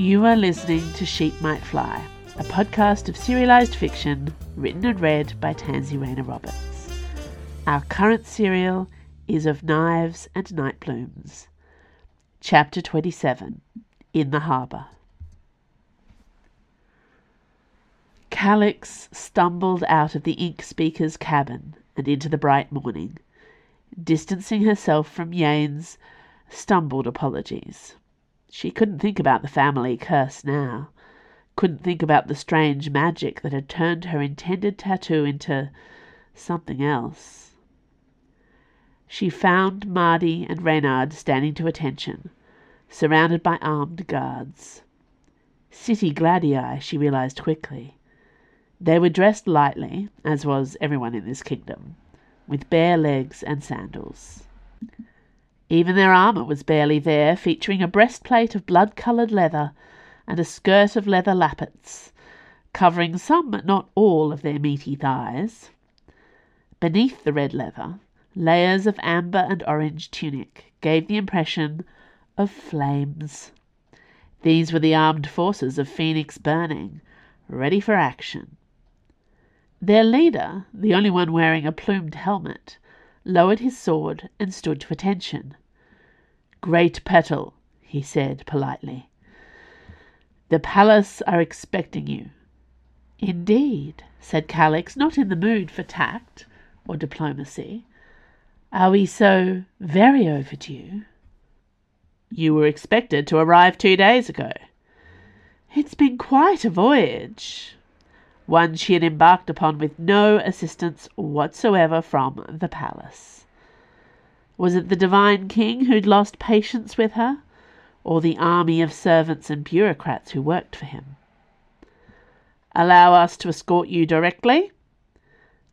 You are listening to Sheep Might Fly, a podcast of serialized fiction written and read by Tansy Rayner Roberts. Our current serial is of knives and night blooms. Chapter 27 In the Harbour. Calix stumbled out of the ink speaker's cabin and into the bright morning, distancing herself from Yane's stumbled apologies. She couldn't think about the family curse now. Couldn't think about the strange magic that had turned her intended tattoo into something else. She found Mardy and Reynard standing to attention, surrounded by armed guards. City gladii, she realized quickly. They were dressed lightly, as was everyone in this kingdom, with bare legs and sandals. Even their armour was barely there, featuring a breastplate of blood-coloured leather and a skirt of leather lappets, covering some but not all of their meaty thighs. Beneath the red leather, layers of amber and orange tunic gave the impression of flames. These were the armed forces of Phoenix Burning, ready for action. Their leader, the only one wearing a plumed helmet, lowered his sword and stood to attention. Great Petal, he said politely. The palace are expecting you. Indeed, said Calix, not in the mood for tact or diplomacy. Are we so very overdue? You were expected to arrive two days ago. It's been quite a voyage. One she had embarked upon with no assistance whatsoever from the palace. Was it the divine king who'd lost patience with her, or the army of servants and bureaucrats who worked for him? Allow us to escort you directly?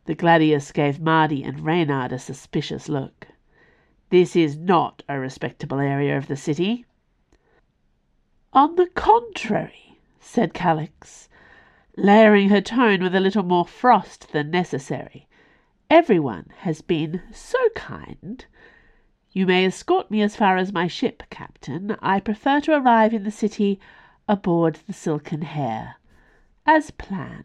The gladius gave Mardy and Reynard a suspicious look. This is not a respectable area of the city. On the contrary, said Calix, layering her tone with a little more frost than necessary. Everyone has been so kind you may escort me as far as my ship, Captain. I prefer to arrive in the city aboard the Silken Hare, as planned.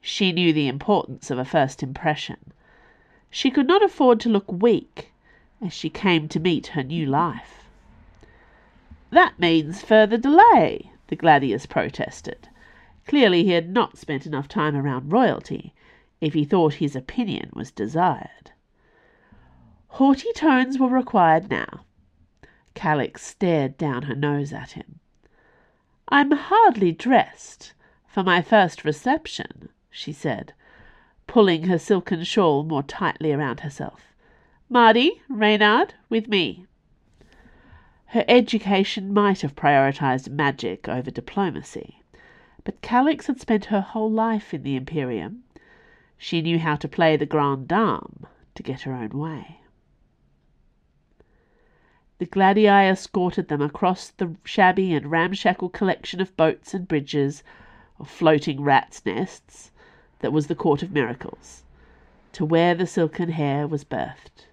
She knew the importance of a first impression. She could not afford to look weak as she came to meet her new life. That means further delay, the gladius protested. Clearly he had not spent enough time around royalty if he thought his opinion was desired. Haughty tones were required now. Calix stared down her nose at him. I'm hardly dressed for my first reception, she said, pulling her silken shawl more tightly around herself. Mardy, Reynard, with me. Her education might have prioritized magic over diplomacy, but Calix had spent her whole life in the Imperium. She knew how to play the grande dame to get her own way. The gladii escorted them across the shabby and ramshackle collection of boats and bridges, of floating rats' nests, that was the Court of Miracles, to where the silken hare was berthed.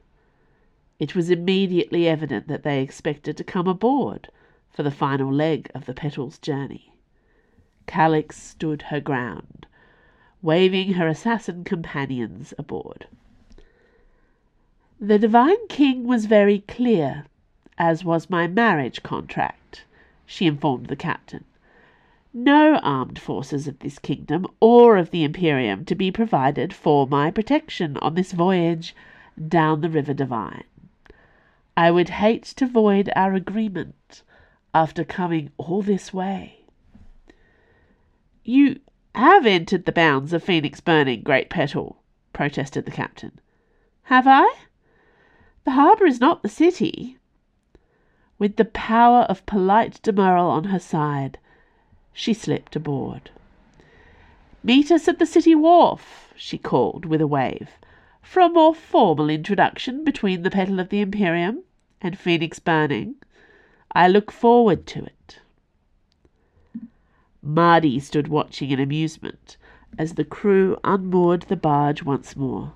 It was immediately evident that they expected to come aboard for the final leg of the Petal's journey. Calix stood her ground, waving her assassin companions aboard. The divine king was very clear as was my marriage contract, she informed the captain. No armed forces of this kingdom or of the Imperium to be provided for my protection on this voyage down the River Divine. I would hate to void our agreement after coming all this way. You have entered the bounds of Phoenix Burning, Great Petal, protested the captain. Have I? The harbour is not the city. With the power of polite demurral on her side, she slipped aboard. Meet us at the city wharf, she called with a wave, for a more formal introduction between the petal of the Imperium and Phoenix Burning. I look forward to it. Mardy stood watching in amusement as the crew unmoored the barge once more,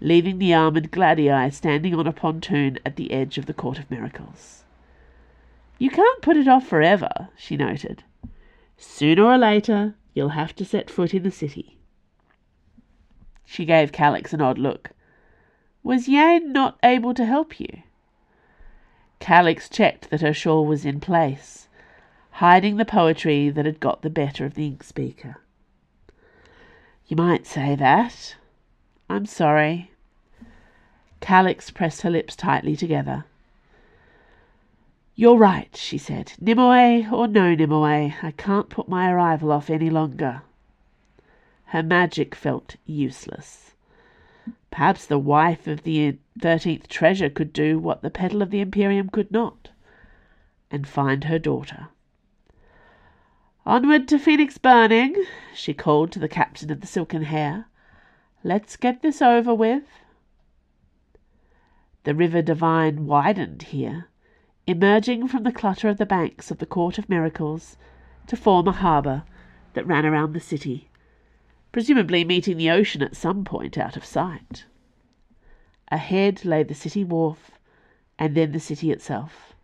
leaving the armoured gladii standing on a pontoon at the edge of the Court of Miracles. You can't put it off forever, she noted. Sooner or later, you'll have to set foot in the city. She gave Calix an odd look. Was Yane not able to help you? Calix checked that her shawl was in place, hiding the poetry that had got the better of the ink speaker. You might say that. I'm sorry. Calix pressed her lips tightly together. You're right, she said. Nimue or no Nimue, I can't put my arrival off any longer. Her magic felt useless. Perhaps the wife of the thirteenth treasure could do what the petal of the Imperium could not, and find her daughter. Onward to Phoenix Burning, she called to the captain of the silken hare. Let's get this over with. The river Divine widened here, emerging from the clutter of the banks of the Court of Miracles to form a harbour that ran around the city, presumably meeting the ocean at some point out of sight. Ahead lay the city wharf, and then the city itself.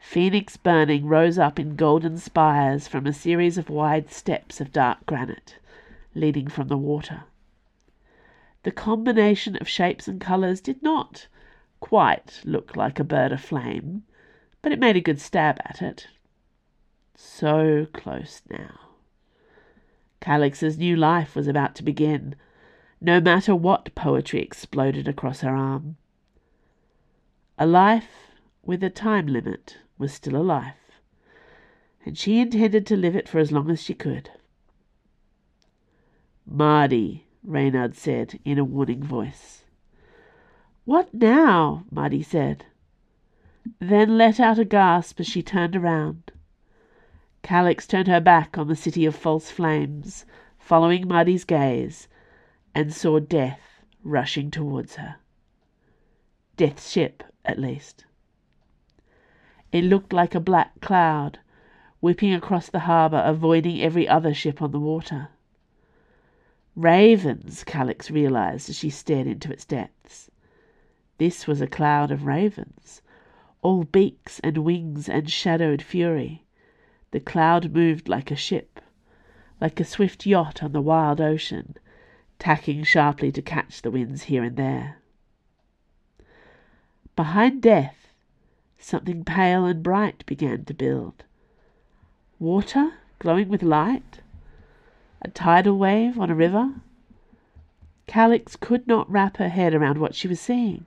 Phoenix Burning rose up in golden spires from a series of wide steps of dark granite, leading from the water. The combination of shapes and colours did not quite look like a bird of flame, but it made a good stab at it. So close now. Calix's new life was about to begin, no matter what poetry exploded across her arm. A life with a time limit was still a life, and she intended to live it for as long as she could. Mardy, Reynard said in a warning voice. What now? Mardy said, then let out a gasp as she turned around. Calix turned her back on the city of false flames, following Mardy's gaze, and saw death rushing towards her. Death's ship, at least. It looked like a black cloud, whipping across the harbour, avoiding every other ship on the water. Ravens, Calix realized as she stared into its depths. This was a cloud of ravens, all beaks and wings and shadowed fury. The cloud moved like a ship, like a swift yacht on the wild ocean, tacking sharply to catch the winds here and there. Behind death, Something pale and bright began to build. Water glowing with light? A tidal wave on a river? Calix could not wrap her head around what she was seeing.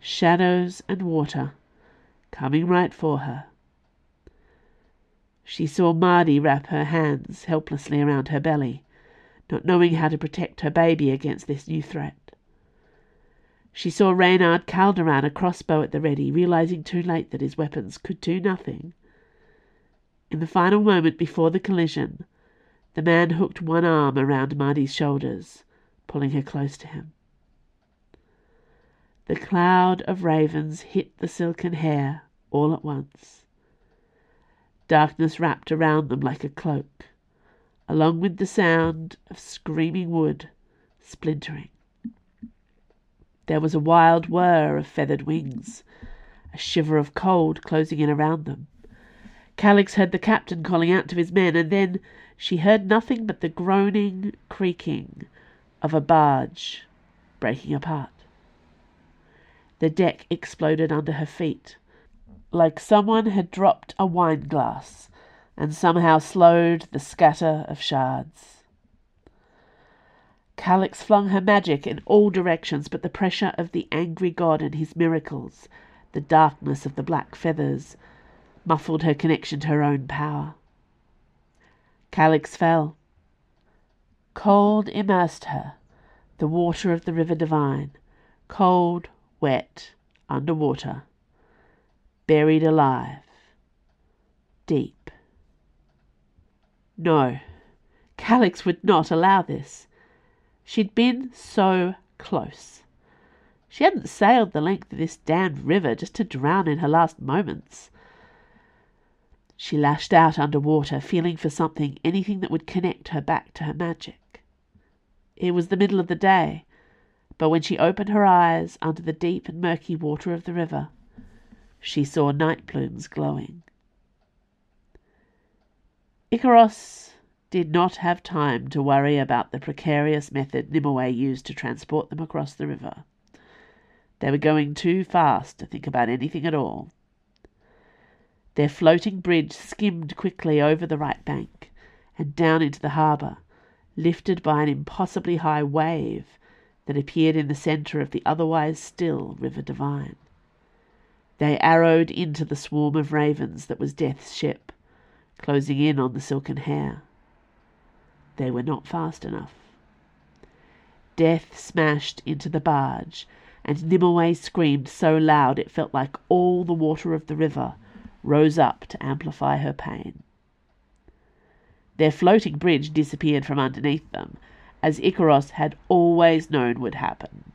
Shadows and water coming right for her. She saw Mardy wrap her hands helplessly around her belly, not knowing how to protect her baby against this new threat. She saw Reynard Calderon a crossbow at the ready, realizing too late that his weapons could do nothing. In the final moment before the collision, the man hooked one arm around Mardy's shoulders, pulling her close to him. The cloud of ravens hit the silken hare all at once. Darkness wrapped around them like a cloak, along with the sound of screaming wood splintering. There was a wild whir of feathered wings, a shiver of cold closing in around them. Calix heard the captain calling out to his men, and then she heard nothing but the groaning, creaking of a barge breaking apart. The deck exploded under her feet, like someone had dropped a wine glass and somehow slowed the scatter of shards. Calix flung her magic in all directions, but the pressure of the angry god and his miracles, the darkness of the black feathers, muffled her connection to her own power. Calix fell. Cold immersed her, the water of the river divine, cold, wet, under water, buried alive, deep. No, Calix would not allow this. She'd been so close. She hadn't sailed the length of this damned river just to drown in her last moments. She lashed out under water, feeling for something, anything that would connect her back to her magic. It was the middle of the day, but when she opened her eyes under the deep and murky water of the river, she saw night blooms glowing. Icaros did not have time to worry about the precarious method Nimue used to transport them across the river. They were going too fast to think about anything at all. Their floating bridge skimmed quickly over the right bank and down into the harbour, lifted by an impossibly high wave that appeared in the centre of the otherwise still River Divine. They arrowed into the swarm of ravens that was Death's ship, closing in on the silken hare. They were not fast enough. Death smashed into the barge, and Nimue screamed so loud it felt like all the water of the river rose up to amplify her pain. Their floating bridge disappeared from underneath them, as Icaros had always known would happen.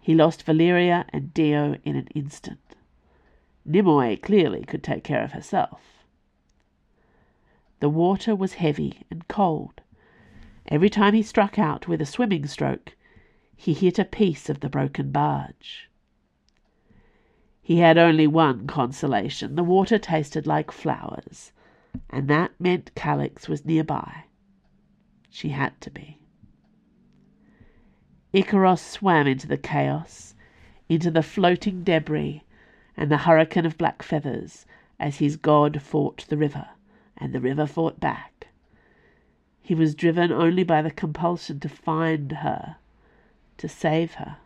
He lost Valeria and Dio in an instant. Nimue clearly could take care of herself. The water was heavy and cold. Every time he struck out with a swimming stroke, he hit a piece of the broken barge. He had only one consolation. The water tasted like flowers, and that meant Calix was nearby. She had to be. Icaros swam into the chaos, into the floating debris and the hurricane of black feathers as his god fought the river and the river fought back. He was driven only by the compulsion to find her, to save her.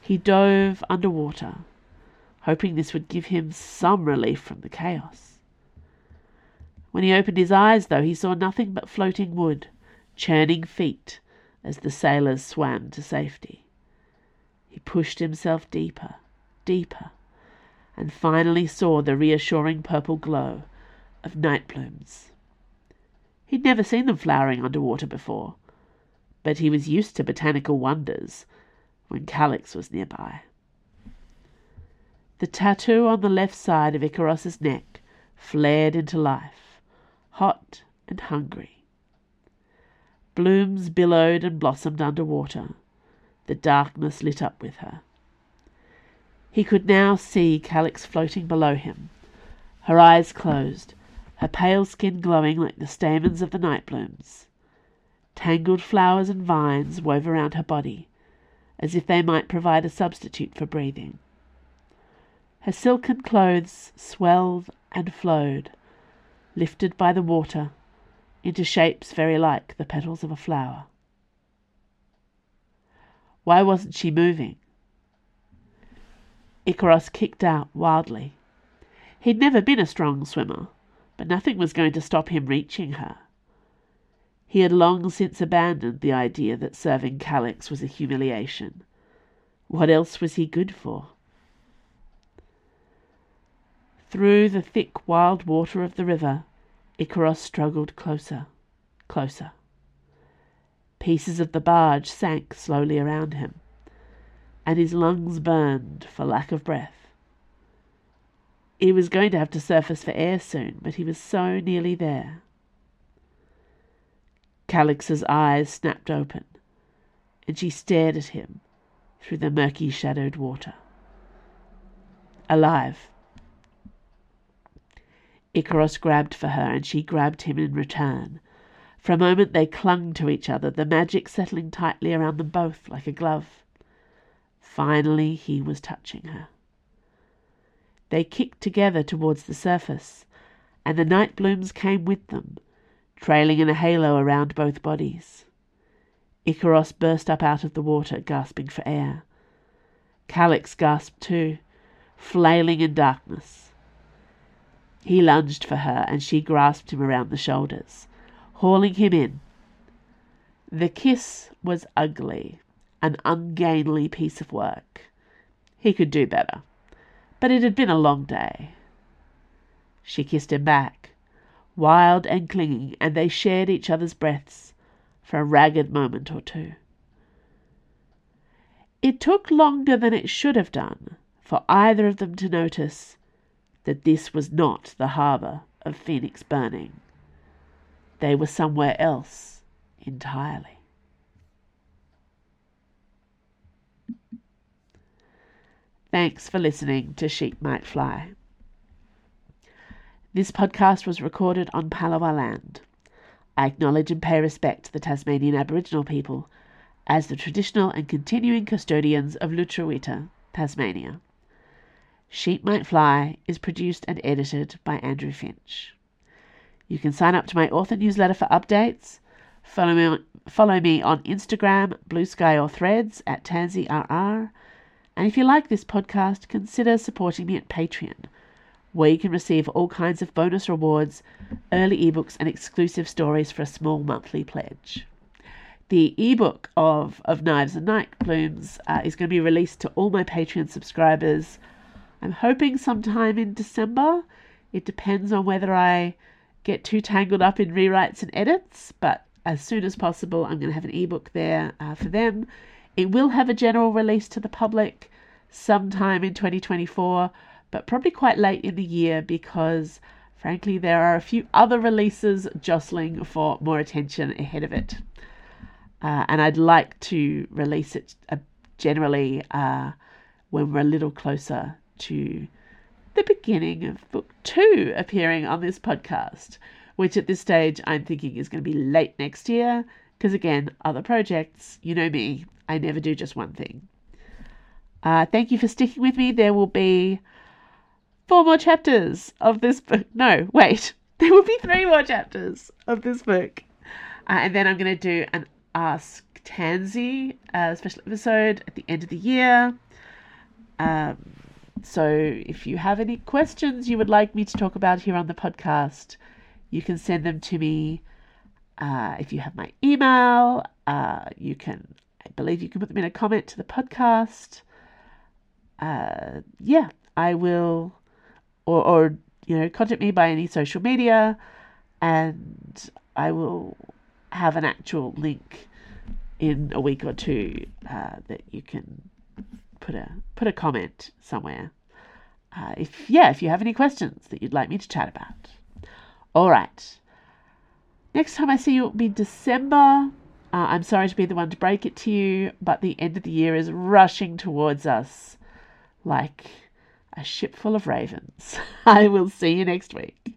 He dove under water, hoping this would give him some relief from the chaos. When he opened his eyes, though, he saw nothing but floating wood, churning feet as the sailors swam to safety. He pushed himself deeper, deeper, and finally saw the reassuring purple glow of night blooms. He'd never seen them flowering underwater before, but he was used to botanical wonders when Calix was nearby. The tattoo on the left side of Icaros's neck flared into life, and hungry. Blooms billowed and blossomed under water, The darkness lit up with her. He could now see Calix floating below him, her eyes closed, her pale skin glowing like the stamens of the night blooms. Tangled flowers and vines wove around her body, as if they might provide a substitute for breathing. Her silken clothes swelled and flowed, lifted by the water into shapes very like the petals of a flower. Why wasn't she moving? Icaros kicked out wildly. He'd never been a strong swimmer, but nothing was going to stop him reaching her. He had long since abandoned the idea that serving Calix was a humiliation. What else was he good for? Through the thick wild water of the river, Icaros struggled closer, closer. Pieces of the barge sank slowly around him and his lungs burned for lack of breath. He was going to have to surface for air soon, but he was so nearly there. Calix's eyes snapped open, and she stared at him through the murky shadowed water. Alive. Icaros grabbed for her, and she grabbed him in return. For a moment they clung to each other, the magic settling tightly around them both like a glove. Finally he was touching her. They kicked together towards the surface, and the night blooms came with them, trailing in a halo around both bodies. Icaros burst up out of the water, gasping for air. Calix gasped too, flailing in darkness. He lunged for her, and she grasped him around the shoulders, hauling him in. The kiss was ugly, an ungainly piece of work. He could do better. But it had been a long day. She kissed him back, wild and clinging, and they shared each other's breaths for a ragged moment or two. It took longer than it should have done for either of them to notice that this was not the harbour of Phoenix Burning. They were somewhere else entirely. Thanks for listening to Sheep Might Fly. This podcast was recorded on Palawa land. I acknowledge and pay respect to the Tasmanian Aboriginal people as the traditional and continuing custodians of Lutruwita, Tasmania. Sheep Might Fly is produced and edited by Andrew Finch. You can sign up to my author newsletter for updates. Follow me on, follow me on Instagram, Bluesky or Threads at TansyRR and if you like this podcast, consider supporting me at Patreon, where you can receive all kinds of bonus rewards, early ebooks, and exclusive stories for a small monthly pledge. The ebook of, of Knives and Night Blooms uh, is going to be released to all my Patreon subscribers. I'm hoping sometime in December. It depends on whether I get too tangled up in rewrites and edits, but as soon as possible, I'm going to have an ebook there uh, for them. It will have a general release to the public sometime in 2024, but probably quite late in the year because, frankly, there are a few other releases jostling for more attention ahead of it. Uh, and I'd like to release it uh, generally uh, when we're a little closer to the beginning of book two appearing on this podcast, which at this stage I'm thinking is going to be late next year. Because again, other projects, you know me, I never do just one thing. Uh, thank you for sticking with me. There will be four more chapters of this book. No, wait. There will be three more chapters of this book. Uh, and then I'm going to do an Ask Tansy uh, special episode at the end of the year. Um, so if you have any questions you would like me to talk about here on the podcast, you can send them to me. Uh, if you have my email, uh, you can I believe you can put them in a comment to the podcast. Uh, yeah, I will, or, or, you know, contact me by any social media, and I will have an actual link in a week or two uh, that you can put a put a comment somewhere. Uh, if yeah, if you have any questions that you'd like me to chat about. All right. Next time I see you will be December. Uh, I'm sorry to be the one to break it to you, but the end of the year is rushing towards us like a ship full of ravens. I will see you next week.